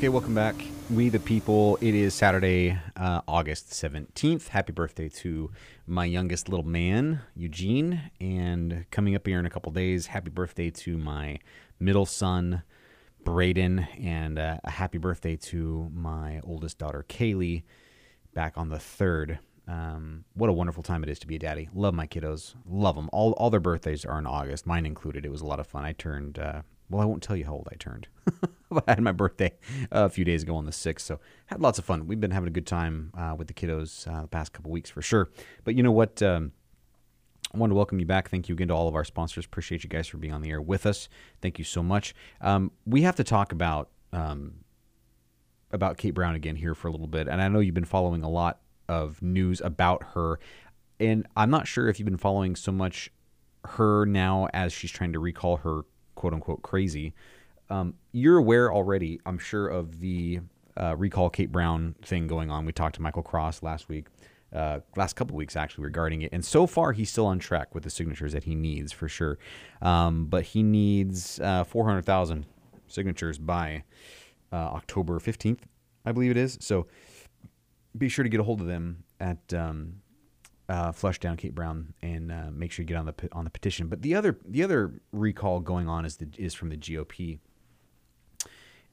Okay, welcome back. We the people. It is Saturday, uh, August 17th. Happy birthday to my youngest little man, Eugene. And coming up here in a couple days, happy birthday to my middle son, Braden. And uh, a happy birthday to my oldest daughter, Kaylee, back on the 3rd. Um, what a wonderful time it is to be a daddy. Love my kiddos. Love them. All, all their birthdays are in August, mine included. It was a lot of fun. I turned, uh, well, I won't tell you how old I turned. I had my birthday uh, a few days ago on the 6th, so had lots of fun. We've been having a good time uh, with the kiddos uh, the past couple weeks for sure. But you know what? Um, I want to welcome you back. Thank you again to all of our sponsors. Appreciate you guys for being on the air with us. Thank you so much. Um, we have to talk about um, about Kate Brown again here for a little bit, and I know you've been following a lot of news about her, and I'm not sure if you've been following so much her now as she's trying to recall her quote unquote crazy um, you're aware already, I'm sure, of the uh, recall Kate Brown thing going on. We talked to Michael Cross last week, uh, last couple weeks actually, regarding it. And so far, he's still on track with the signatures that he needs for sure. Um, but he needs uh, 400,000 signatures by uh, October 15th, I believe it is. So be sure to get a hold of them at. Um, uh, flush down Kate Brown and uh, make sure you get on the on the petition. But the other the other recall going on is the is from the GOP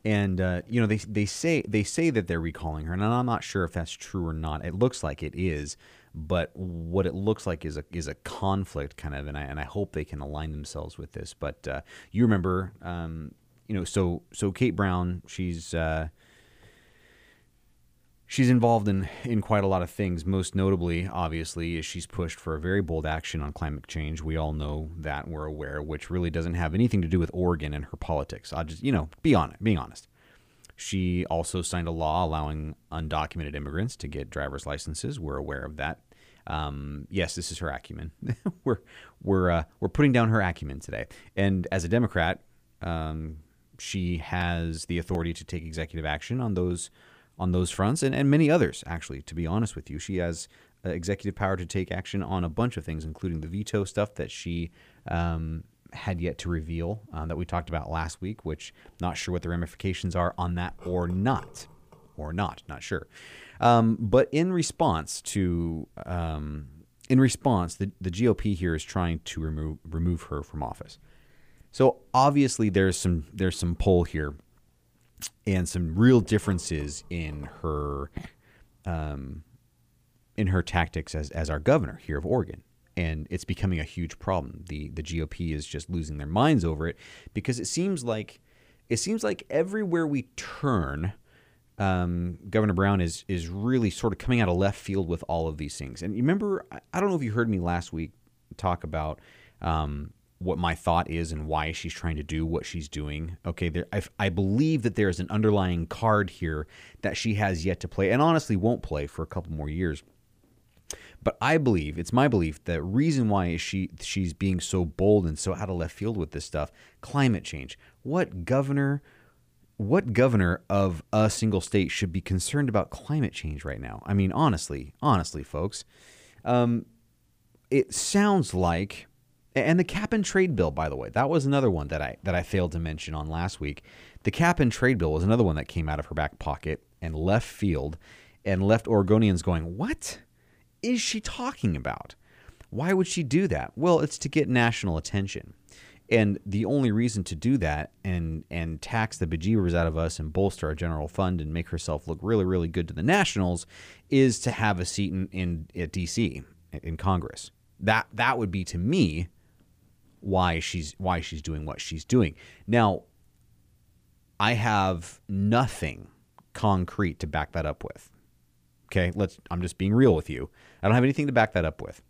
and uh, you know they they say they say that they're recalling her, and I'm not sure if that's true or not. It looks like it is, but what it looks like is a is a conflict kind of, and I and I hope they can align themselves with this. But uh, you remember, um, you know, so so Kate Brown, she's uh, She's involved in, in quite a lot of things. Most notably, obviously, is she's pushed for a very bold action on climate change. We all know that, we're aware, which really doesn't have anything to do with Oregon and her politics. I'll just, you know, be on it, being honest. She also signed a law allowing undocumented immigrants to get driver's licenses. We're aware of that. Um, yes, this is her acumen. we're we're uh, we're putting down her acumen today. And as a Democrat, um, she has the authority to take executive action on those on those fronts and, and many others, actually, to be honest with you. She has uh, executive power to take action on a bunch of things, including the veto stuff that she um, had yet to reveal uh, that we talked about last week, which not sure what the ramifications are on that or not. Or not, not sure. Um, but in response to um, in response, the, the GOP here is trying to remove remove her from office. So obviously there's some there's some pull here and some real differences in her um, in her tactics as, as our governor here of Oregon. And it's becoming a huge problem. The the GOP is just losing their minds over it because it seems like it seems like everywhere we turn, um, Governor Brown is is really sort of coming out of left field with all of these things. And you remember, I don't know if you heard me last week talk about um, what my thought is and why she's trying to do what she's doing. Okay, there, I, I believe that there is an underlying card here that she has yet to play, and honestly won't play for a couple more years. But I believe it's my belief that reason why she she's being so bold and so out of left field with this stuff, climate change. What governor, what governor of a single state should be concerned about climate change right now? I mean, honestly, honestly, folks, um, it sounds like and the cap and trade bill, by the way, that was another one that I that I failed to mention on last week. The cap and trade bill was another one that came out of her back pocket and left field, and left Oregonians going, "What is she talking about? Why would she do that?" Well, it's to get national attention, and the only reason to do that and and tax the bejeebers out of us and bolster our general fund and make herself look really really good to the nationals is to have a seat in, in at D.C. in Congress. That that would be to me why she's why she's doing what she's doing. Now, I have nothing concrete to back that up with. Okay, let's. I'm just being real with you. I don't have anything to back that up with.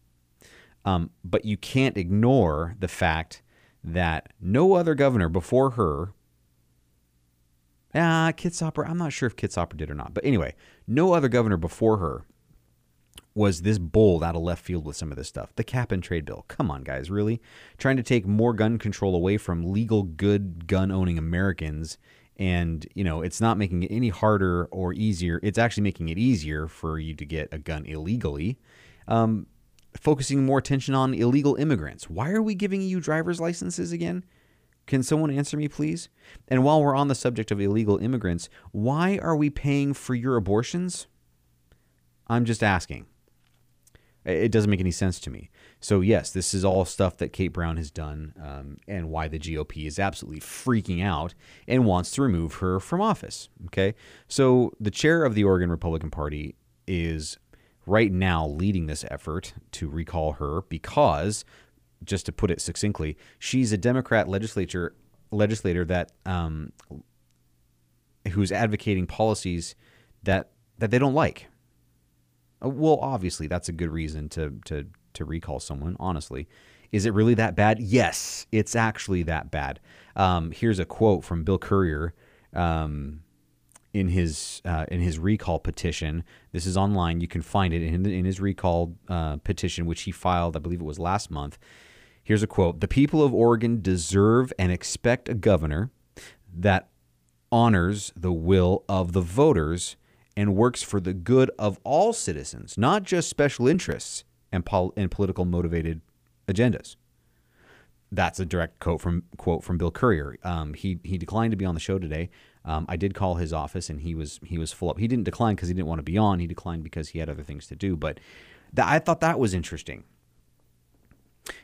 Um, but you can't ignore the fact that no other governor before her. Ah, Kitzhaber. I'm not sure if Kitzhaber did or not, but anyway, no other governor before her was this bold out of left field with some of this stuff. The cap and trade bill. Come on, guys, really? Trying to take more gun control away from legal, good gun owning Americans. And, you know, it's not making it any harder or easier. It's actually making it easier for you to get a gun illegally. Um, focusing more attention on illegal immigrants. Why are we giving you driver's licenses again? Can someone answer me, please? And while we're on the subject of illegal immigrants, why are we paying for your abortions? I'm just asking. It doesn't make any sense to me. So, yes, this is all stuff that Kate Brown has done um, and why the GOP is absolutely freaking out and wants to remove her from office. Okay. So, the chair of the Oregon Republican Party is right now leading this effort to recall her because, just to put it succinctly, she's a Democrat legislature legislator that um, who's advocating policies that that they don't like. Uh, well, obviously, that's a good reason to to to recall someone. Honestly, is it really that bad? Yes, it's actually that bad. Um, here's a quote from Bill Currier. Um, in his uh, in his recall petition. This is online. You can find it in, in his recall uh, petition, which he filed, I believe it was last month. Here's a quote: "The people of Oregon deserve and expect a governor that honors the will of the voters and works for the good of all citizens, not just special interests and, pol- and political motivated agendas." That's a direct quote from quote from Bill Currier. Um, he he declined to be on the show today. Um, I did call his office and he was he was full up. He didn't decline because he didn't want to be on. He declined because he had other things to do. But th- I thought that was interesting.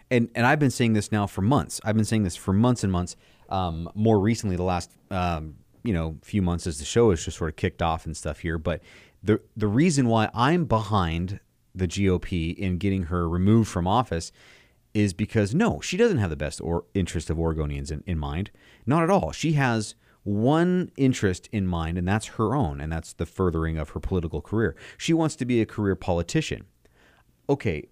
And and I've been saying this now for months. I've been saying this for months and months. Um, more recently, the last um, you know few months as the show has just sort of kicked off and stuff here. But the the reason why I'm behind the GOP in getting her removed from office is because no, she doesn't have the best or interest of Oregonians in, in mind. Not at all. She has one interest in mind, and that's her own, and that's the furthering of her political career. She wants to be a career politician. Okay,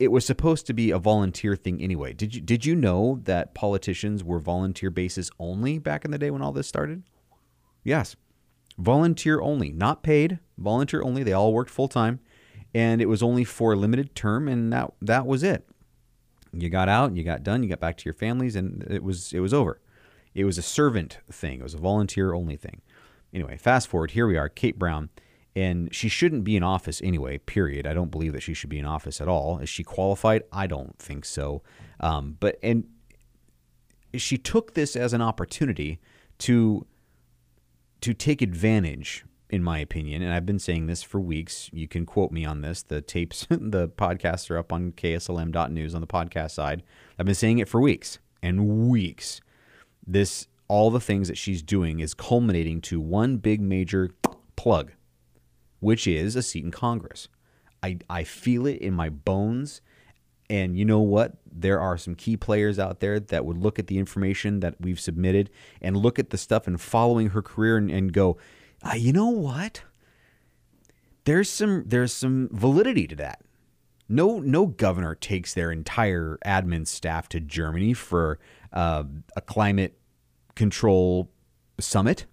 it was supposed to be a volunteer thing anyway. Did you did you know that politicians were volunteer basis only back in the day when all this started? Yes. Volunteer only, not paid, volunteer only. They all worked full time, and it was only for a limited term, and that that was it you got out, you got done, you got back to your families, and it was it was over. It was a servant thing. It was a volunteer only thing. Anyway, fast forward. Here we are, Kate Brown, and she shouldn't be in office anyway. Period. I don't believe that she should be in office at all. Is she qualified? I don't think so. Um, but and she took this as an opportunity to to take advantage in my opinion, and I've been saying this for weeks. You can quote me on this. The tapes, the podcasts are up on kslm.news on the podcast side. I've been saying it for weeks and weeks. This, all the things that she's doing is culminating to one big major plug, which is a seat in Congress. I, I feel it in my bones. And you know what? There are some key players out there that would look at the information that we've submitted and look at the stuff and following her career and, and go, uh, you know what? There's some there's some validity to that. No no governor takes their entire admin staff to Germany for uh, a climate control summit,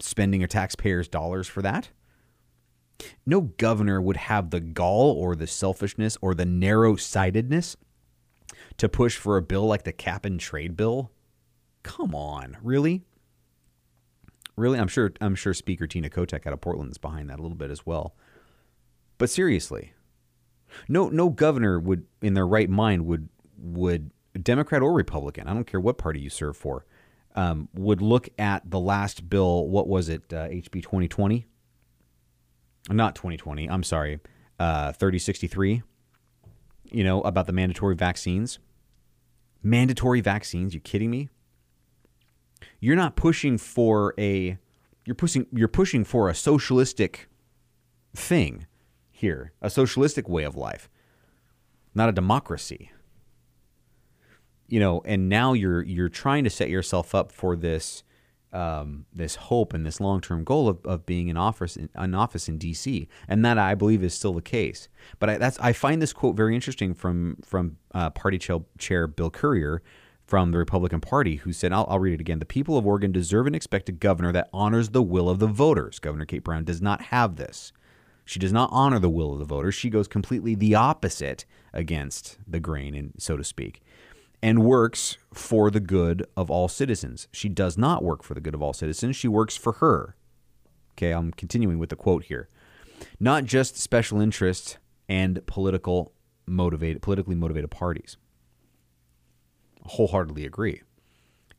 spending a taxpayer's dollars for that. No governor would have the gall or the selfishness or the narrow sightedness to push for a bill like the cap and trade bill. Come on, really? Really, I'm sure I'm sure Speaker Tina Kotek out of Portland is behind that a little bit as well. But seriously, no no governor would in their right mind would would Democrat or Republican, I don't care what party you serve for, um, would look at the last bill. What was it? Uh, HB 2020? Not 2020. I'm sorry. Uh, 3063. You know about the mandatory vaccines. Mandatory vaccines? You kidding me? You're not pushing for a you're pushing you're pushing for a socialistic thing here, a socialistic way of life, not a democracy. You know, and now you're you're trying to set yourself up for this um, this hope and this long term goal of, of being in office in an office in D.C. and that I believe is still the case. But I, that's I find this quote very interesting from from uh, Party Chair Bill Currier, from the Republican Party who said, I'll, I'll, read it again. The people of Oregon deserve and expect a governor that honors the will of the voters. Governor Kate Brown does not have this. She does not honor the will of the voters. She goes completely the opposite against the grain, and so to speak, and works for the good of all citizens. She does not work for the good of all citizens. She works for her. Okay, I'm continuing with the quote here. Not just special interests and political motivated, politically motivated parties wholeheartedly agree.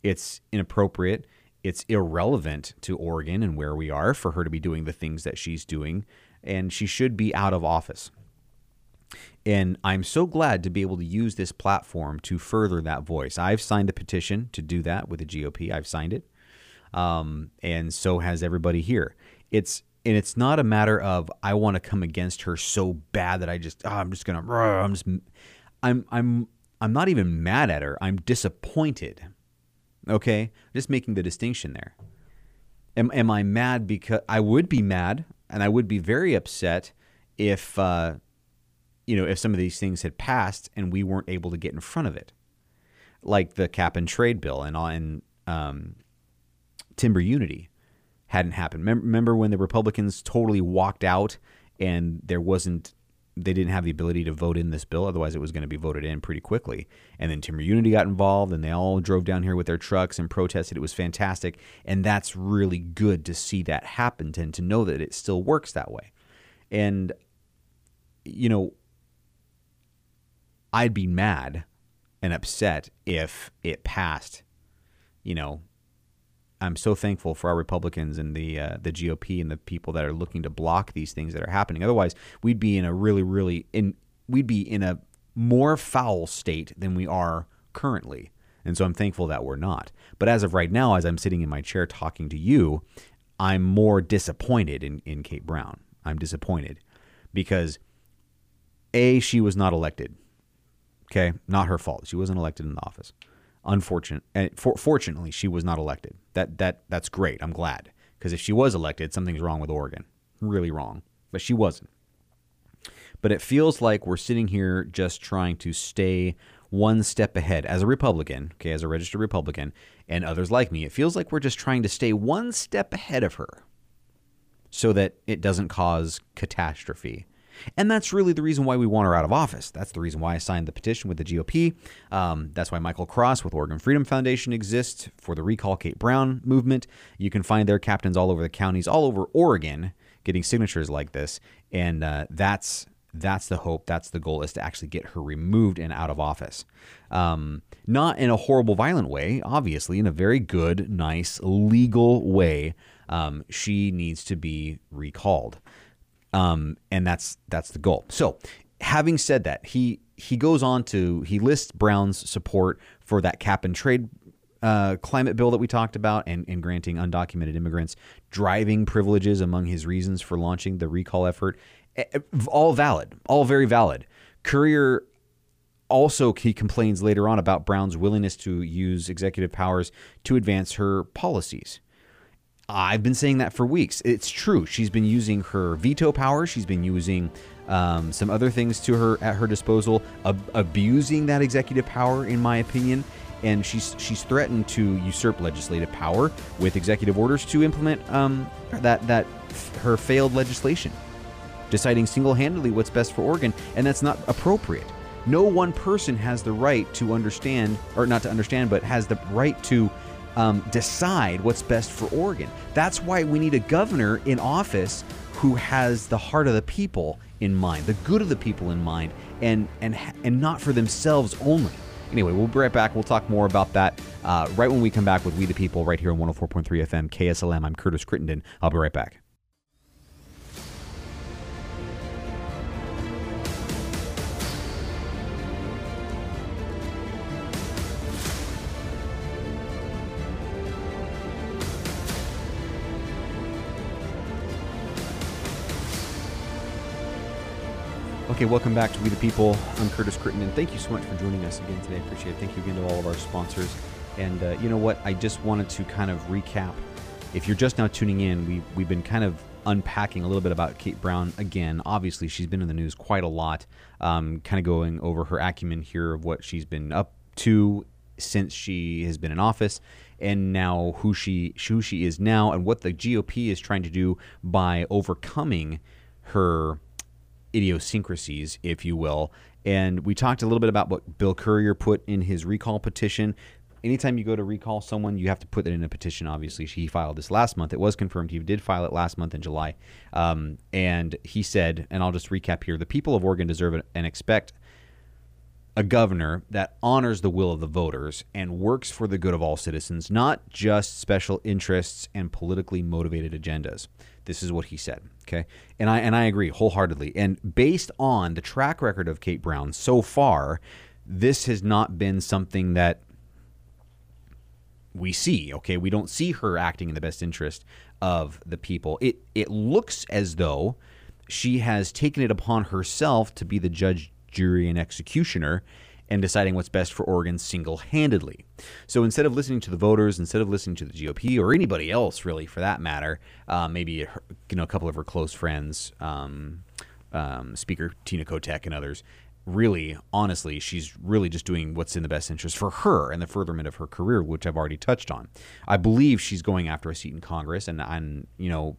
It's inappropriate. It's irrelevant to Oregon and where we are for her to be doing the things that she's doing, and she should be out of office. And I'm so glad to be able to use this platform to further that voice. I've signed a petition to do that with the GOP. I've signed it, um, and so has everybody here. It's and it's not a matter of I want to come against her so bad that I just oh, I'm just gonna I'm just I'm I'm I'm not even mad at her. I'm disappointed. Okay, just making the distinction there. Am am I mad because I would be mad and I would be very upset if uh, you know if some of these things had passed and we weren't able to get in front of it, like the cap and trade bill and on um, timber unity hadn't happened. Remember when the Republicans totally walked out and there wasn't they didn't have the ability to vote in this bill otherwise it was going to be voted in pretty quickly. And then timber unity got involved and they all drove down here with their trucks and protested. It was fantastic. And that's really good to see that happen and to know that it still works that way. And you know i'd be mad and upset if it passed you know I'm so thankful for our Republicans and the uh, the GOP and the people that are looking to block these things that are happening. Otherwise, we'd be in a really, really in we'd be in a more foul state than we are currently. And so I'm thankful that we're not. But as of right now, as I'm sitting in my chair talking to you, I'm more disappointed in, in Kate Brown. I'm disappointed because A, she was not elected. Okay, not her fault. She wasn't elected in the office unfortunate. And for, fortunately, she was not elected. That that that's great. I'm glad because if she was elected, something's wrong with Oregon. Really wrong. But she wasn't. But it feels like we're sitting here just trying to stay one step ahead as a Republican, okay, as a registered Republican, and others like me. It feels like we're just trying to stay one step ahead of her so that it doesn't cause catastrophe. And that's really the reason why we want her out of office. That's the reason why I signed the petition with the GOP. Um, that's why Michael Cross with Oregon Freedom Foundation exists for the Recall Kate Brown movement. You can find their captains all over the counties, all over Oregon, getting signatures like this. And uh, that's that's the hope. That's the goal is to actually get her removed and out of office. Um, not in a horrible, violent way, obviously, in a very good, nice, legal way. Um, she needs to be recalled um, and that's that's the goal. So, having said that, he he goes on to he lists Brown's support for that cap and trade uh, climate bill that we talked about and, and granting undocumented immigrants driving privileges among his reasons for launching the recall effort. All valid, all very valid. Currier also he complains later on about Brown's willingness to use executive powers to advance her policies. I've been saying that for weeks. It's true. She's been using her veto power. She's been using um, some other things to her at her disposal, ab- abusing that executive power, in my opinion. And she's she's threatened to usurp legislative power with executive orders to implement um, that that her failed legislation, deciding single-handedly what's best for Oregon, and that's not appropriate. No one person has the right to understand, or not to understand, but has the right to um, decide what's best for Oregon. That's why we need a governor in office who has the heart of the people in mind, the good of the people in mind, and and and not for themselves only. Anyway, we'll be right back. We'll talk more about that uh, right when we come back with We the People right here on 104.3 FM KSLM. I'm Curtis Crittenden. I'll be right back. Okay, welcome back to We the People. I'm Curtis Crittenden. Thank you so much for joining us again today. I appreciate it. Thank you again to all of our sponsors. And uh, you know what? I just wanted to kind of recap. If you're just now tuning in, we we've been kind of unpacking a little bit about Kate Brown again. Obviously, she's been in the news quite a lot. Um, kind of going over her acumen here of what she's been up to since she has been in office, and now who she who she is now, and what the GOP is trying to do by overcoming her idiosyncrasies, if you will. And we talked a little bit about what Bill Currier put in his recall petition. Anytime you go to recall someone, you have to put it in a petition. Obviously, he filed this last month. It was confirmed he did file it last month in July. Um, and he said, and I'll just recap here the people of Oregon deserve and expect a governor that honors the will of the voters and works for the good of all citizens, not just special interests and politically motivated agendas. This is what he said. Okay, and I and I agree wholeheartedly. And based on the track record of Kate Brown so far, this has not been something that we see. Okay, we don't see her acting in the best interest of the people. It it looks as though she has taken it upon herself to be the judge, jury, and executioner and deciding what's best for Oregon single handedly. So instead of listening to the voters, instead of listening to the GOP or anybody else really for that matter, uh, maybe you know a couple of her close friends, um, um, Speaker Tina Kotek and others, really, honestly, she's really just doing what's in the best interest for her and the furtherment of her career, which I've already touched on. I believe she's going after a seat in Congress, and I'm, you know,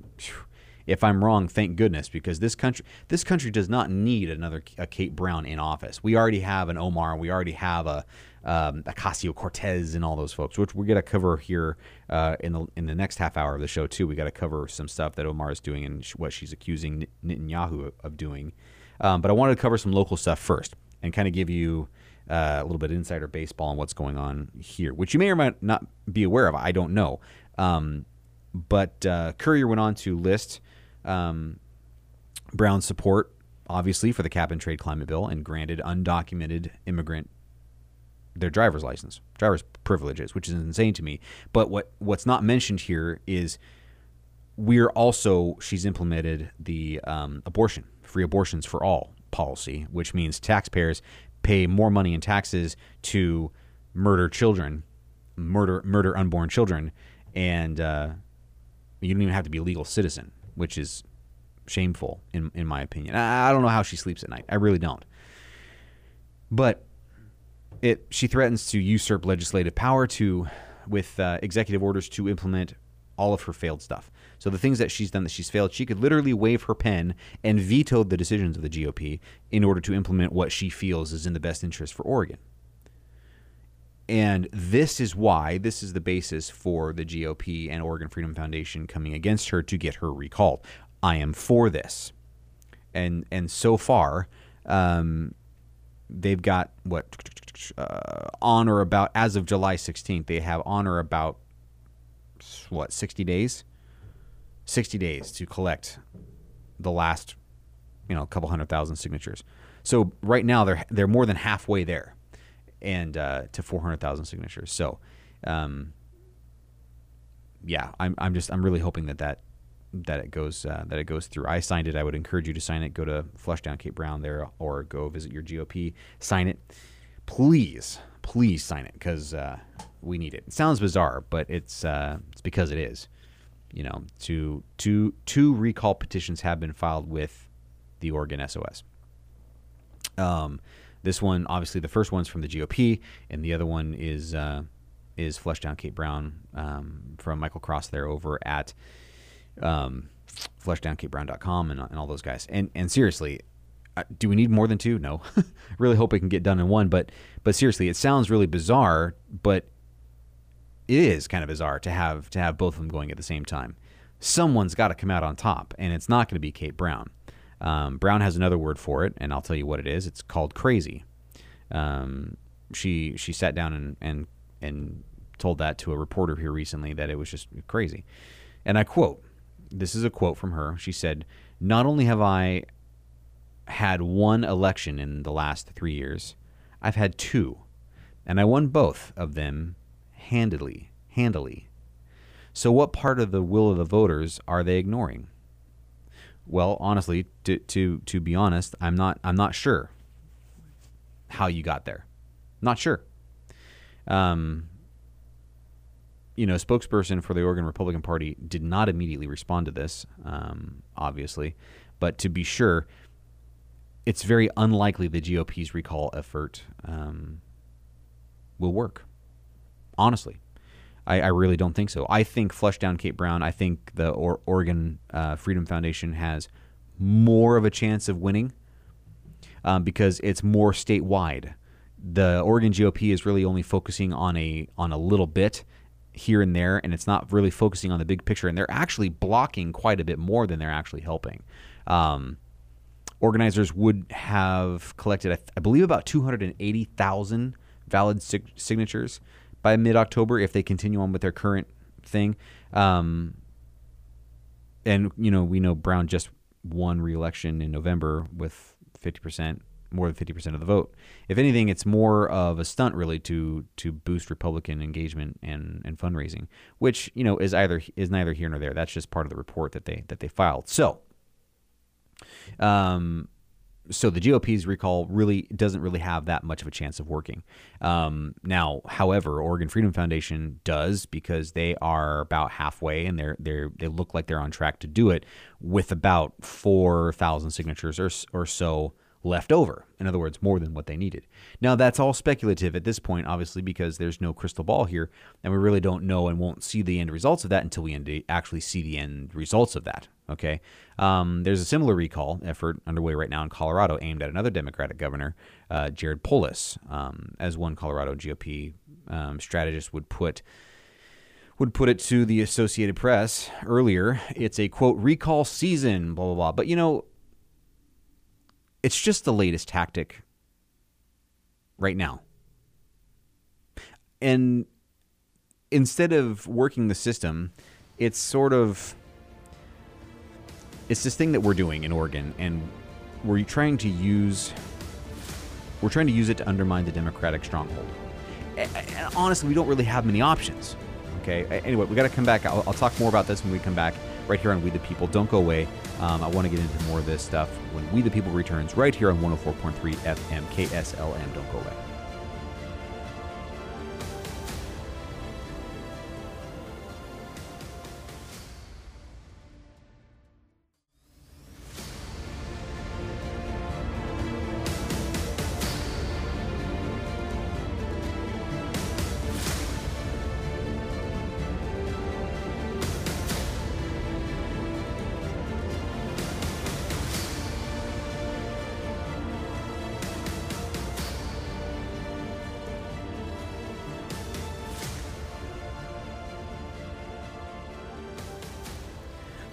if I'm wrong, thank goodness, because this country this country does not need another a Kate Brown in office. We already have an Omar, we already have a um, Ocasio Cortez and all those folks, which we're gonna cover here uh, in the in the next half hour of the show too. We got to cover some stuff that Omar is doing and what she's accusing Netanyahu of doing. Um, but I wanted to cover some local stuff first and kind of give you uh, a little bit of insider baseball on what's going on here, which you may or might not be aware of. I don't know. Um, but uh, Currier went on to list um, Brown's support, obviously, for the cap and trade climate bill and granted undocumented immigrant their driver's license, driver's privileges, which is insane to me. But what what's not mentioned here is we're also she's implemented the um, abortion, free abortions for all policy, which means taxpayers pay more money in taxes to murder children, murder murder unborn children, and uh, you don't even have to be a legal citizen which is shameful in in my opinion. I, I don't know how she sleeps at night. I really don't. But it she threatens to usurp legislative power to with uh, executive orders to implement all of her failed stuff. So the things that she's done that she's failed, she could literally wave her pen and veto the decisions of the GOP in order to implement what she feels is in the best interest for Oregon. And this is why, this is the basis for the GOP and Oregon Freedom Foundation coming against her to get her recalled. I am for this. And and so far, um, they've got what uh, on or about as of July 16th, they have on or about what 60 days, 60 days to collect the last, you know, a couple hundred thousand signatures. So right now they're they're more than halfway there and uh, to 400,000 signatures. So, um, yeah, I'm, I'm just I'm really hoping that that that it goes uh, that it goes through. I signed it. I would encourage you to sign it. Go to Flushdown Kate Brown there, or go visit your GOP. Sign it, please, please sign it because uh, we need it. It sounds bizarre, but it's uh, it's because it is. You know, two two two recall petitions have been filed with the Oregon SOS. Um, this one, obviously, the first one's from the GOP, and the other one is uh, is Flushdown Kate Brown um, from Michael Cross there over at um, flushdownkatebrown.com and, and all those guys. And and seriously, uh, do we need more than two? No. really hope it can get done in one. But but seriously, it sounds really bizarre, but it is kind of bizarre to have to have both of them going at the same time. Someone's got to come out on top, and it's not going to be Kate Brown. Um, Brown has another word for it, and I'll tell you what it is. It's called crazy. Um, she she sat down and, and and told that to a reporter here recently that it was just crazy. And I quote, this is a quote from her. She said, "Not only have I had one election in the last 3 years, I've had two, and I won both of them handily, handily. So what part of the will of the voters are they ignoring?" Well, honestly, to to to be honest, I'm not I'm not sure how you got there. Not sure. Um, you know, spokesperson for the Oregon Republican Party did not immediately respond to this, um, obviously, but to be sure, it's very unlikely the GOP's recall effort um, will work. Honestly, I, I, really don't think so. I think flush down Kate Brown. I think the or- Oregon uh, Freedom Foundation has more of a chance of winning um, because it's more statewide. The Oregon GOP is really only focusing on a on a little bit here and there, and it's not really focusing on the big picture. And they're actually blocking quite a bit more than they're actually helping. Um, organizers would have collected, I, th- I believe, about 280,000 valid sig- signatures by mid October if they continue on with their current thing. Um, and, you know, we know Brown just won re election in November with 50%, more than 50% of the vote. If anything, it's more of a stunt, really, to to boost Republican engagement and, and fundraising, which, you know, is either is neither here nor there. That's just part of the report that they that they filed. So, um, so the GOP's recall really doesn't really have that much of a chance of working. Um, now, however, Oregon Freedom Foundation does because they are about halfway and they're they they look like they're on track to do it with about four thousand signatures or or so left over. In other words, more than what they needed. Now, that's all speculative at this point, obviously, because there's no crystal ball here, and we really don't know and won't see the end results of that until we actually see the end results of that. Okay. Um, there's a similar recall effort underway right now in Colorado aimed at another Democratic governor, uh, Jared Polis, um, as one Colorado GOP um, strategist would put would put it to the Associated Press earlier. It's a quote recall season, blah blah blah. But you know, it's just the latest tactic right now. And instead of working the system, it's sort of it's this thing that we're doing in Oregon and we're trying to use we're trying to use it to undermine the democratic stronghold. And honestly, we don't really have many options. Okay. Anyway, we got to come back. I'll, I'll talk more about this when we come back right here on We the People. Don't go away. Um, I want to get into more of this stuff when We the People returns right here on 104.3 FM KSLM. Don't go away.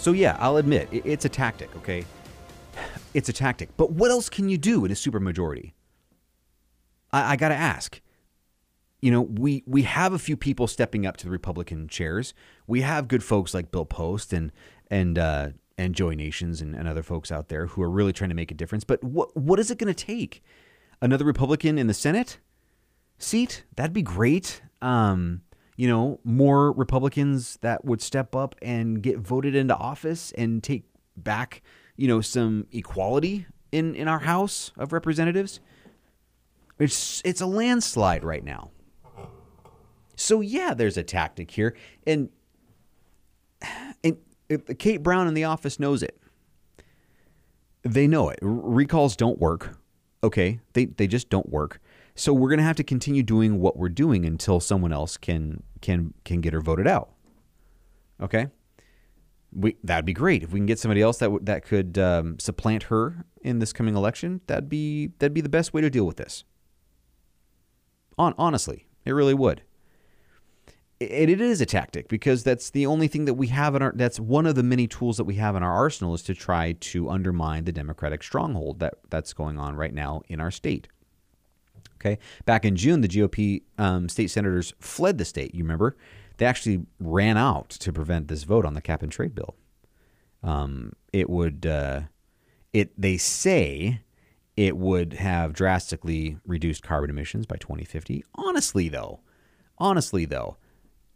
So yeah, I'll admit it's a tactic. Okay, it's a tactic. But what else can you do in a supermajority? I, I got to ask. You know, we we have a few people stepping up to the Republican chairs. We have good folks like Bill Post and and uh, and Joy Nations and, and other folks out there who are really trying to make a difference. But what what is it going to take? Another Republican in the Senate seat? That'd be great. Um, you know, more Republicans that would step up and get voted into office and take back, you know, some equality in in our House of Representatives. It's it's a landslide right now. So yeah, there's a tactic here, and and Kate Brown in the office knows it. They know it. Recalls don't work. Okay, they they just don't work. So we're going to have to continue doing what we're doing until someone else can can can get her voted out. Okay, we that'd be great if we can get somebody else that w- that could um, supplant her in this coming election. That'd be that'd be the best way to deal with this. On honestly, it really would. It, it is a tactic because that's the only thing that we have in our. That's one of the many tools that we have in our arsenal is to try to undermine the Democratic stronghold that that's going on right now in our state. Okay, back in June, the GOP um, state senators fled the state. You remember? They actually ran out to prevent this vote on the cap and trade bill. Um, it would, uh, it they say, it would have drastically reduced carbon emissions by 2050. Honestly, though, honestly though,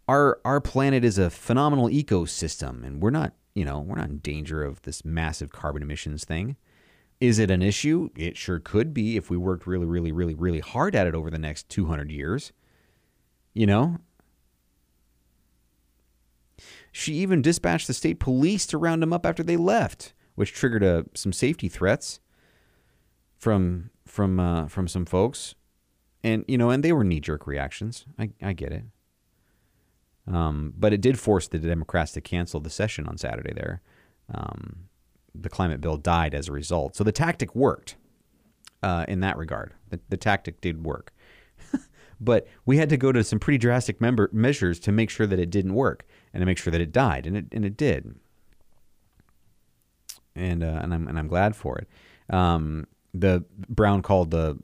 our our planet is a phenomenal ecosystem, and we're not, you know, we're not in danger of this massive carbon emissions thing. Is it an issue? It sure could be if we worked really, really, really, really hard at it over the next 200 years. You know? She even dispatched the state police to round them up after they left, which triggered uh, some safety threats from from uh, from some folks, and you know, and they were knee jerk reactions. I I get it. Um, but it did force the Democrats to cancel the session on Saturday there. Um, the climate bill died as a result. So the tactic worked uh, in that regard. The, the tactic did work. but we had to go to some pretty drastic member, measures to make sure that it didn't work and to make sure that it died, and it, and it did. and uh, and I'm and I'm glad for it. Um, the Brown called the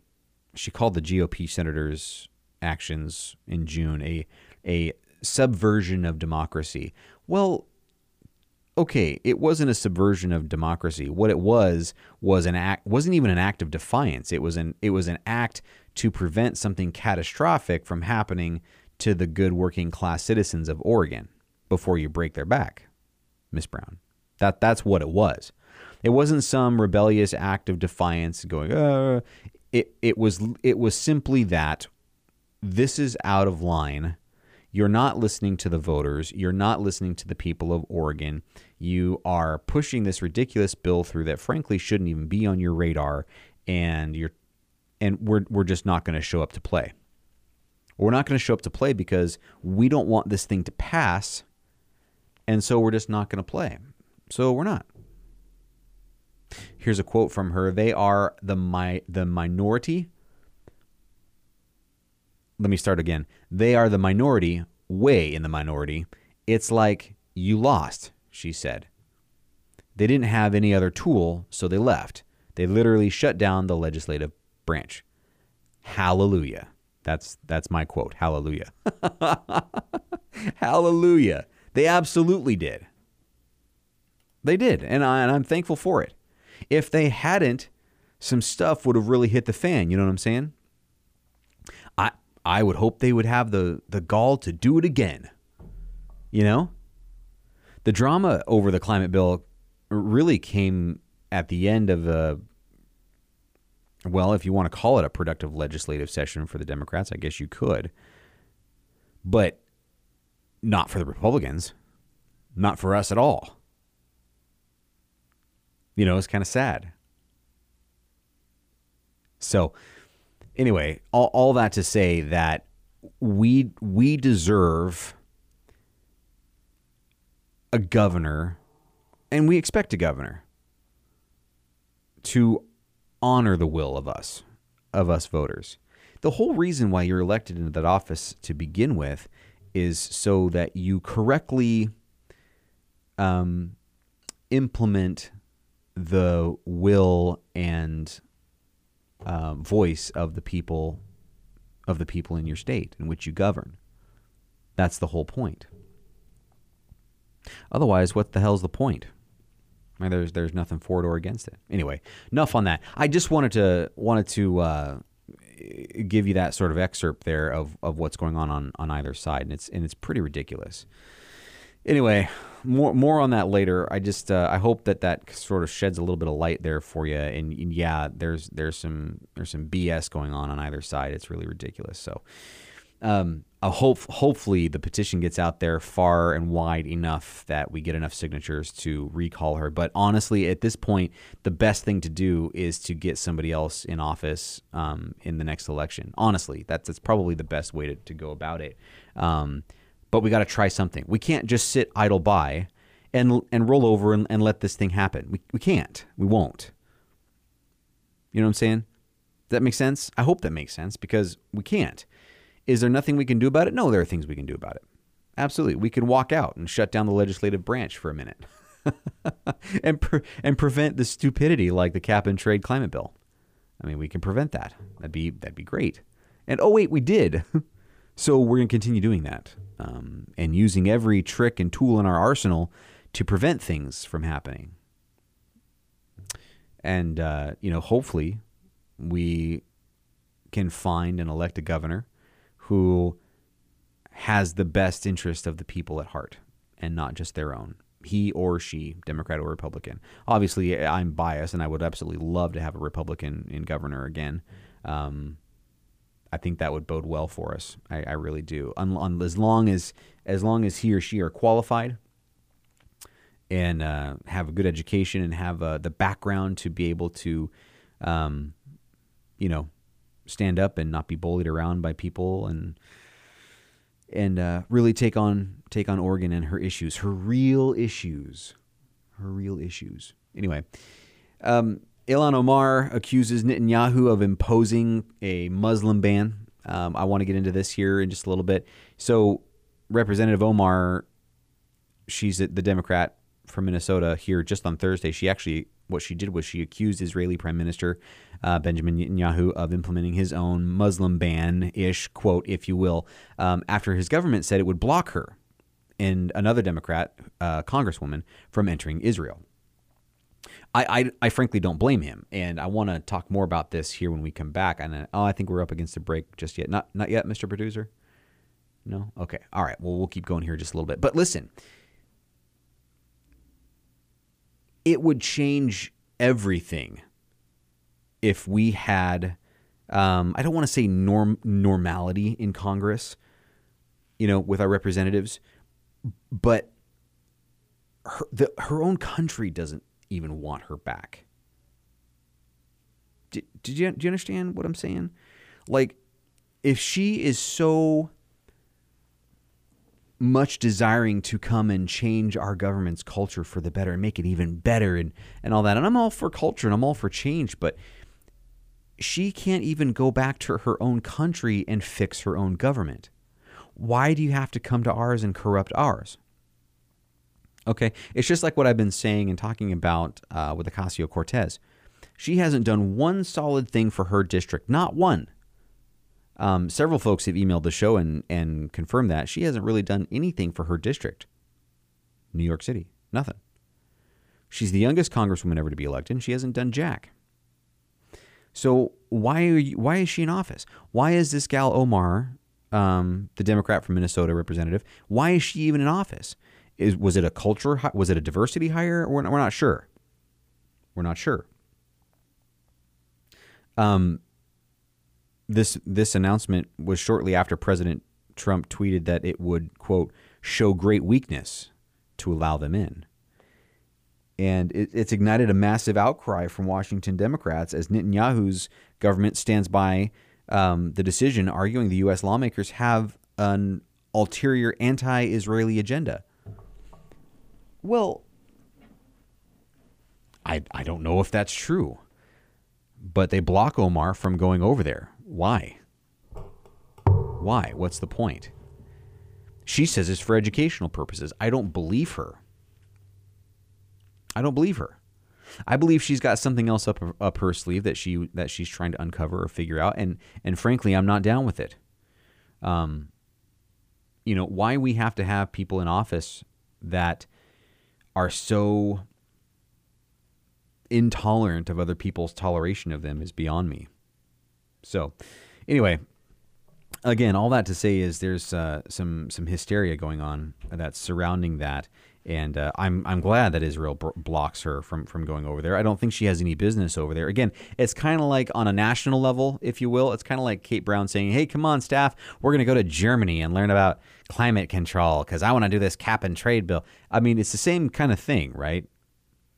she called the GOP senators' actions in June a a subversion of democracy. Well, okay, it wasn't a subversion of democracy. What it was was an act wasn't even an act of defiance. It was an it was an act to prevent something catastrophic from happening to the good working class citizens of Oregon before you break their back. Miss Brown. That that's what it was. It wasn't some rebellious act of defiance going, uh, it it was it was simply that this is out of line. You're not listening to the voters. You're not listening to the people of Oregon. You are pushing this ridiculous bill through that frankly shouldn't even be on your radar and you're and we're we're just not going to show up to play. We're not going to show up to play because we don't want this thing to pass and so we're just not going to play. So we're not. Here's a quote from her. They are the mi- the minority. Let me start again. They are the minority, way in the minority. It's like you lost, she said. They didn't have any other tool, so they left. They literally shut down the legislative branch. Hallelujah. That's that's my quote. Hallelujah. Hallelujah. They absolutely did. They did, and, I, and I'm thankful for it. If they hadn't, some stuff would have really hit the fan. You know what I'm saying? I would hope they would have the the gall to do it again. You know, the drama over the climate bill really came at the end of a well, if you want to call it a productive legislative session for the Democrats, I guess you could. But not for the Republicans, not for us at all. You know, it's kind of sad. So, anyway, all, all that to say that we we deserve a governor, and we expect a governor to honor the will of us, of us voters. The whole reason why you're elected into that office to begin with is so that you correctly um, implement the will and uh, voice of the people of the people in your state in which you govern. That's the whole point. Otherwise, what the hell's the point? I mean, there's there's nothing for it or against it. Anyway, enough on that. I just wanted to wanted to uh, give you that sort of excerpt there of, of what's going on, on on either side, and it's and it's pretty ridiculous. Anyway, more more on that later. I just uh, I hope that that sort of sheds a little bit of light there for you. And, and, yeah, there's there's some there's some BS going on on either side. It's really ridiculous. So, um, I hope hopefully the petition gets out there far and wide enough that we get enough signatures to recall her. But honestly, at this point, the best thing to do is to get somebody else in office um, in the next election. Honestly, that's that's probably the best way to, to go about it. Um, but we got to try something. We can't just sit idle by and and roll over and, and let this thing happen. We, we can't. We won't. You know what I'm saying? Does that make sense? I hope that makes sense because we can't. Is there nothing we can do about it? No, there are things we can do about it. Absolutely. We can walk out and shut down the legislative branch for a minute and, pre- and prevent the stupidity like the cap and trade climate bill. I mean, we can prevent that. That'd be, that'd be great. And oh, wait, we did. so we're going to continue doing that um, and using every trick and tool in our arsenal to prevent things from happening. And, uh, you know, hopefully we can find and elect a governor who has the best interest of the people at heart and not just their own. He or she, Democrat or Republican. Obviously, I'm biased, and I would absolutely love to have a Republican in governor again. Um, I think that would bode well for us. I, I really do. As long as as long as he or she are qualified and uh, have a good education and have uh, the background to be able to, um, you know, stand up and not be bullied around by people and and uh, really take on take on Oregon and her issues, her real issues, her real issues. Anyway, um, Ilhan Omar accuses Netanyahu of imposing a Muslim ban. Um, I want to get into this here in just a little bit. So, Representative Omar, she's the Democrat from Minnesota here just on Thursday. She actually what she did was she accused Israeli Prime Minister uh, Benjamin Netanyahu of implementing his own Muslim ban ish quote, if you will, um, after his government said it would block her and another Democrat uh, congresswoman from entering Israel. I, I, I, frankly don't blame him, and I want to talk more about this here when we come back. And uh, oh, I think we're up against the break just yet. Not not yet, Mr. Producer. No. Okay. All right. Well, we'll keep going here just a little bit. But listen, it would change everything if we had. Um, I don't want to say norm normality in Congress, you know, with our representatives, but her, the, her own country doesn't even want her back. Did, did you do you understand what I'm saying? Like, if she is so much desiring to come and change our government's culture for the better and make it even better and, and all that. And I'm all for culture and I'm all for change, but she can't even go back to her own country and fix her own government. Why do you have to come to ours and corrupt ours? Okay, it's just like what I've been saying and talking about uh, with Ocasio Cortez. She hasn't done one solid thing for her district, not one. Um, several folks have emailed the show and, and confirmed that she hasn't really done anything for her district. New York City, nothing. She's the youngest congresswoman ever to be elected, and she hasn't done jack. So why you, why is she in office? Why is this gal Omar, um, the Democrat from Minnesota representative, why is she even in office? Is was it a culture? Was it a diversity hire? We're not, we're not sure. We're not sure. Um, this this announcement was shortly after President Trump tweeted that it would quote show great weakness to allow them in. And it, it's ignited a massive outcry from Washington Democrats as Netanyahu's government stands by um, the decision, arguing the U.S. lawmakers have an ulterior anti Israeli agenda. Well, I, I don't know if that's true, but they block Omar from going over there. Why? Why? What's the point? She says it's for educational purposes. I don't believe her. I don't believe her. I believe she's got something else up up her sleeve that she that she's trying to uncover or figure out, and and frankly, I'm not down with it. Um, you know why we have to have people in office that are so intolerant of other people's toleration of them is beyond me. So, anyway, again, all that to say is there's uh, some some hysteria going on that's surrounding that, and uh, I'm I'm glad that Israel b- blocks her from from going over there. I don't think she has any business over there. Again, it's kind of like on a national level, if you will. It's kind of like Kate Brown saying, "Hey, come on, staff, we're going to go to Germany and learn about climate control because I want to do this cap and trade bill." I mean, it's the same kind of thing, right?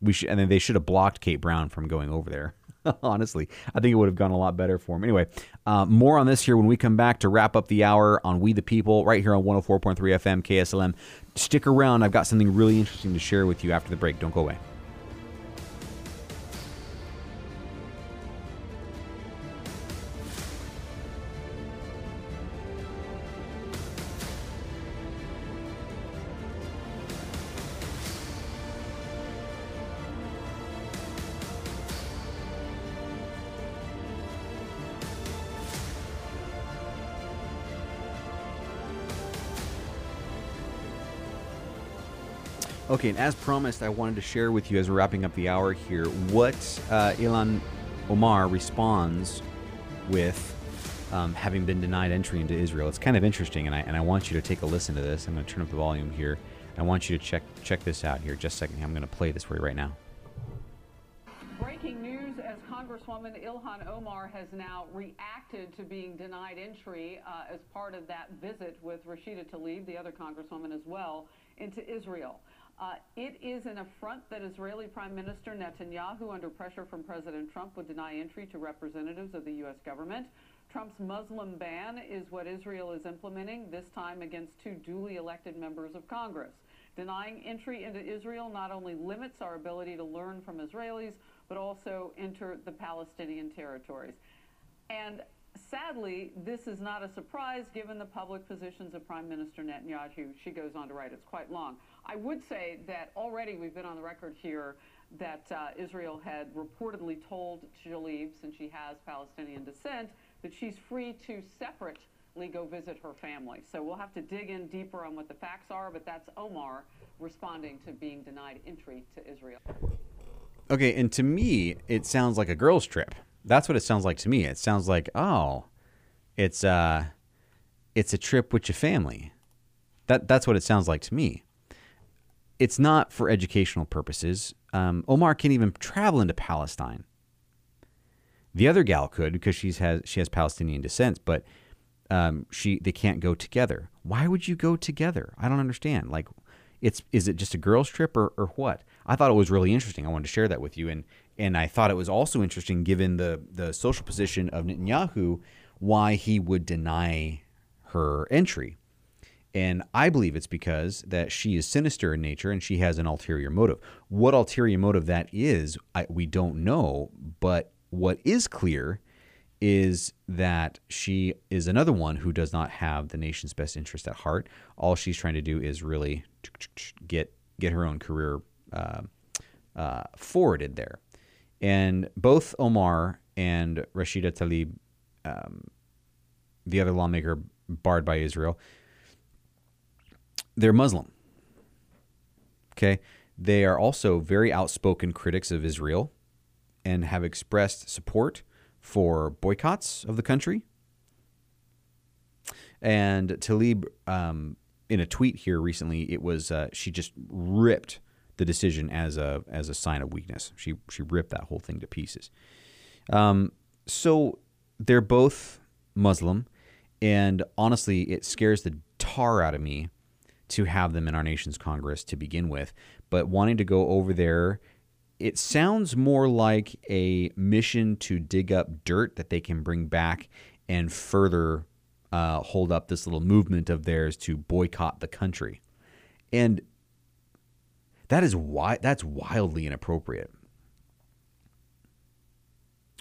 We should, and then they should have blocked Kate Brown from going over there. Honestly, I think it would have gone a lot better for him. Anyway, uh, more on this here when we come back to wrap up the hour on We the People right here on 104.3 FM KSLM. Stick around. I've got something really interesting to share with you after the break. Don't go away. Okay, and as promised, I wanted to share with you as we're wrapping up the hour here what uh, Ilhan Omar responds with um, having been denied entry into Israel. It's kind of interesting, and I, and I want you to take a listen to this. I'm going to turn up the volume here. I want you to check check this out here. Just a second. I'm going to play this for you right now. Breaking news as Congresswoman Ilhan Omar has now reacted to being denied entry uh, as part of that visit with Rashida Tlaib, the other Congresswoman as well, into Israel. Uh, it is an affront that Israeli Prime Minister Netanyahu, under pressure from President Trump, would deny entry to representatives of the U.S. government. Trump's Muslim ban is what Israel is implementing, this time against two duly elected members of Congress. Denying entry into Israel not only limits our ability to learn from Israelis, but also enter the Palestinian territories. And sadly, this is not a surprise given the public positions of Prime Minister Netanyahu. She goes on to write, it's quite long. I would say that already we've been on the record here that uh, Israel had reportedly told Tlaib, since she has Palestinian descent, that she's free to separately go visit her family. So we'll have to dig in deeper on what the facts are, but that's Omar responding to being denied entry to Israel. Okay, and to me, it sounds like a girls' trip. That's what it sounds like to me. It sounds like, oh, it's uh it's a trip with your family. That that's what it sounds like to me. It's not for educational purposes. Um, Omar can't even travel into Palestine. The other gal could because she's has she has Palestinian descent, but um, she they can't go together. Why would you go together? I don't understand. Like, it's is it just a girls' trip or, or what? I thought it was really interesting. I wanted to share that with you, and and I thought it was also interesting given the the social position of Netanyahu, why he would deny her entry. And I believe it's because that she is sinister in nature and she has an ulterior motive. What ulterior motive that is, I, we don't know. But what is clear is that she is another one who does not have the nation's best interest at heart. All she's trying to do is really get get her own career uh, uh, forwarded there. And both Omar and Rashida Tlaib, um, the other lawmaker barred by Israel, they're Muslim. Okay. They are also very outspoken critics of Israel and have expressed support for boycotts of the country. And Tlaib, um, in a tweet here recently, it was uh, she just ripped the decision as a as a sign of weakness. She she ripped that whole thing to pieces. Um, so they're both Muslim, and honestly, it scares the tar out of me to have them in our nation's Congress to begin with. But wanting to go over there, it sounds more like a mission to dig up dirt that they can bring back and further uh, hold up this little movement of theirs to boycott the country. And that is why that's wildly inappropriate.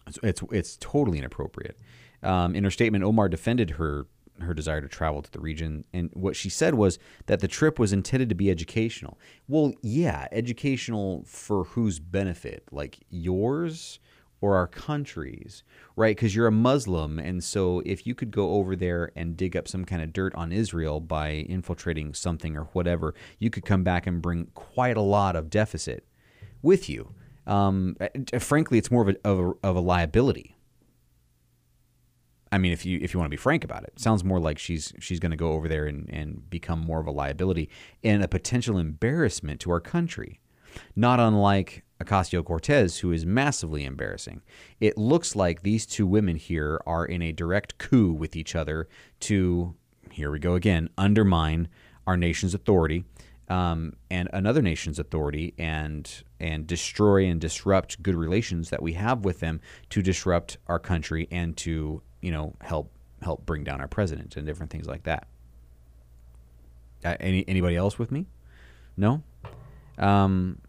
It's it's, it's totally inappropriate. Um, in her statement, Omar defended her her desire to travel to the region, and what she said was that the trip was intended to be educational. Well, yeah, educational for whose benefit? Like yours or our countries, right? Because you're a Muslim. And so if you could go over there and dig up some kind of dirt on Israel by infiltrating something or whatever, you could come back and bring quite a lot of deficit with you. Um, frankly, it's more of a, of a, of a liability. I mean, if you if you want to be frank about it, it sounds more like she's she's going to go over there and, and become more of a liability and a potential embarrassment to our country. Not unlike Ocasio Cortez, who is massively embarrassing. It looks like these two women here are in a direct coup with each other to, here we go again, undermine our nation's authority um, and another nation's authority and and destroy and disrupt good relations that we have with them to disrupt our country and to you know help help bring down our president and different things like that. Uh, any anybody else with me? No. Um,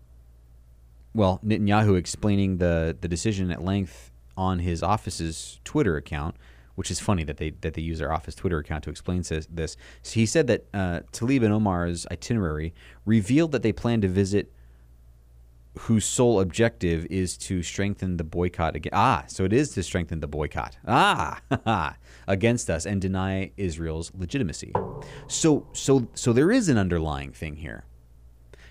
well, Netanyahu explaining the the decision at length on his office's Twitter account, which is funny that they that they use their office Twitter account to explain this. So he said that uh, Tlaib and Omar's itinerary revealed that they plan to visit whose sole objective is to strengthen the boycott again. Ah, so it is to strengthen the boycott. Ah, against us and deny Israel's legitimacy. So, so, so there is an underlying thing here.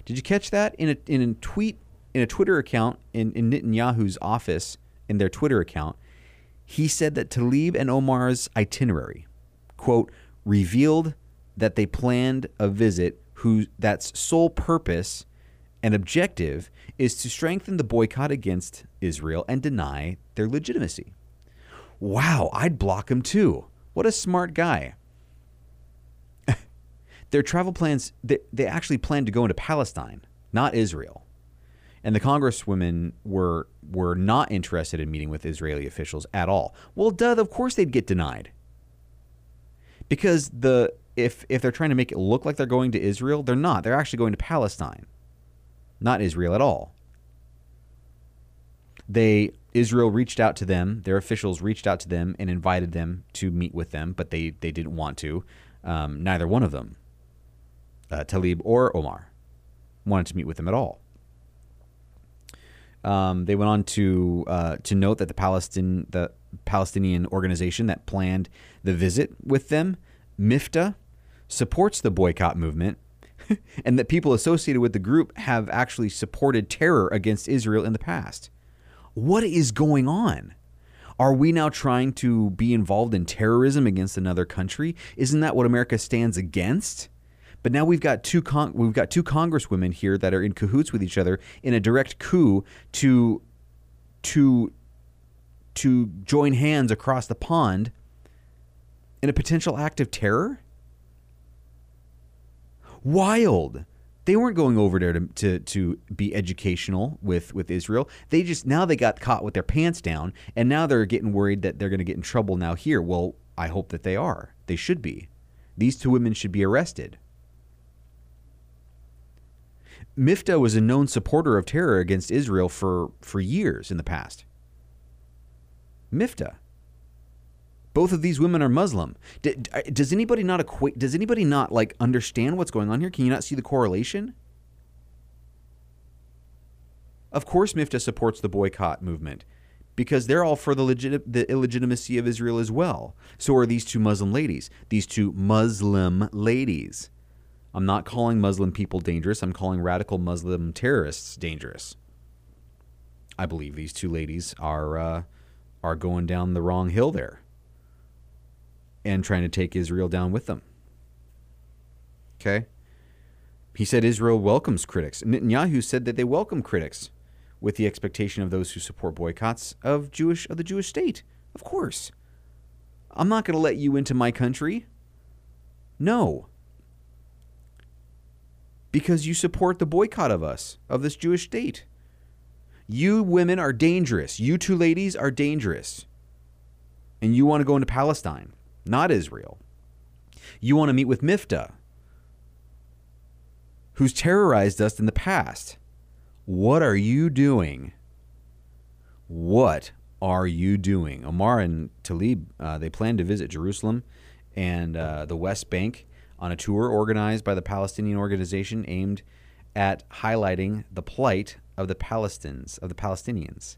Did you catch that in a in a tweet in a Twitter account in, in Netanyahu's office in their Twitter account? He said that Tlaib and Omar's itinerary, quote, revealed that they planned a visit whose that's sole purpose and objective is to strengthen the boycott against Israel and deny their legitimacy. Wow, I'd block him too. What a smart guy. their travel plans, they, they actually planned to go into Palestine, not Israel. And the congresswomen were were not interested in meeting with Israeli officials at all. Well, duh, of course they'd get denied. Because the if if they're trying to make it look like they're going to Israel, they're not. They're actually going to Palestine, not Israel at all. they Israel reached out to them. Their officials reached out to them and invited them to meet with them, but they they didn't want to. Um, neither one of them, uh, Talib or Omar, wanted to meet with them at all. Um, they went on to uh, to note that the Palestine the Palestinian organization that planned the visit with them, MIFTA, supports the boycott movement, and that people associated with the group have actually supported terror against Israel in the past. What is going on? Are we now trying to be involved in terrorism against another country? Isn't that what America stands against? But now we've got two con- we've got two congresswomen here that are in cahoots with each other in a direct coup to to to join hands across the pond in a potential act of terror? Wild. They weren't going over there to, to, to be educational with, with Israel. They just now they got caught with their pants down, and now they're getting worried that they're going to get in trouble now here. Well, I hope that they are. They should be. These two women should be arrested. Mifta was a known supporter of terror against Israel for, for years in the past. Mifta. Both of these women are Muslim. Uh, does anybody not equate? Does anybody not like understand what's going on here? Can you not see the correlation? Of course, Mifta supports the boycott movement because they're all for the, legit- the illegitimacy of Israel as well. So are these two Muslim ladies. These two Muslim ladies. I'm not calling Muslim people dangerous. I'm calling radical Muslim terrorists dangerous. I believe these two ladies are uh, are going down the wrong hill there and trying to take Israel down with them. Okay? He said Israel welcomes critics. Netanyahu said that they welcome critics with the expectation of those who support boycotts of Jewish of the Jewish state. Of course. I'm not going to let you into my country. No. Because you support the boycott of us, of this Jewish state. You women are dangerous. You two ladies are dangerous. And you want to go into Palestine not Israel. You want to meet with Mifta, who's terrorized us in the past. What are you doing? What are you doing? Omar and Talib, uh, they plan to visit Jerusalem and uh, the West Bank on a tour organized by the Palestinian organization aimed at highlighting the plight of the Palestinians of the Palestinians.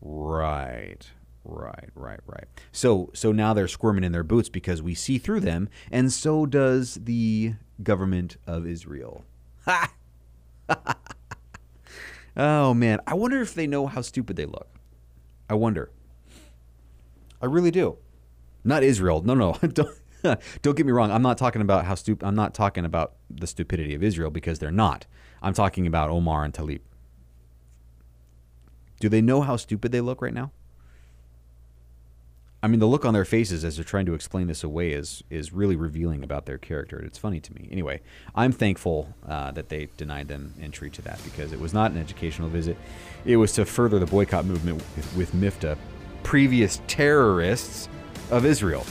Right. Right, right, right. So so now they're squirming in their boots because we see through them, and so does the government of Israel. Ha! oh man, I wonder if they know how stupid they look. I wonder. I really do. Not Israel. No, no. don't, don't get me wrong. I'm not talking about how stupid. I'm not talking about the stupidity of Israel because they're not. I'm talking about Omar and Talib. Do they know how stupid they look right now? I mean, the look on their faces as they're trying to explain this away is is really revealing about their character. It's funny to me. Anyway, I'm thankful uh, that they denied them entry to that because it was not an educational visit. It was to further the boycott movement with, with MIFTA, previous terrorists of Israel.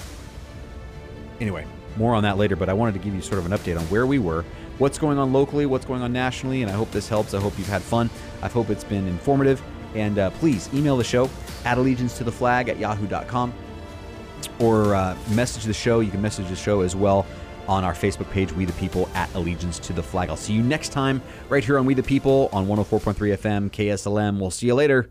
Anyway, more on that later. But I wanted to give you sort of an update on where we were, what's going on locally, what's going on nationally, and I hope this helps. I hope you've had fun. I hope it's been informative. And uh, please email the show at allegiance to the flag at yahoo.com or uh, message the show. You can message the show as well on our Facebook page, We the People at Allegiance to the Flag. I'll see you next time right here on We the People on 104.3 FM KSLM. We'll see you later.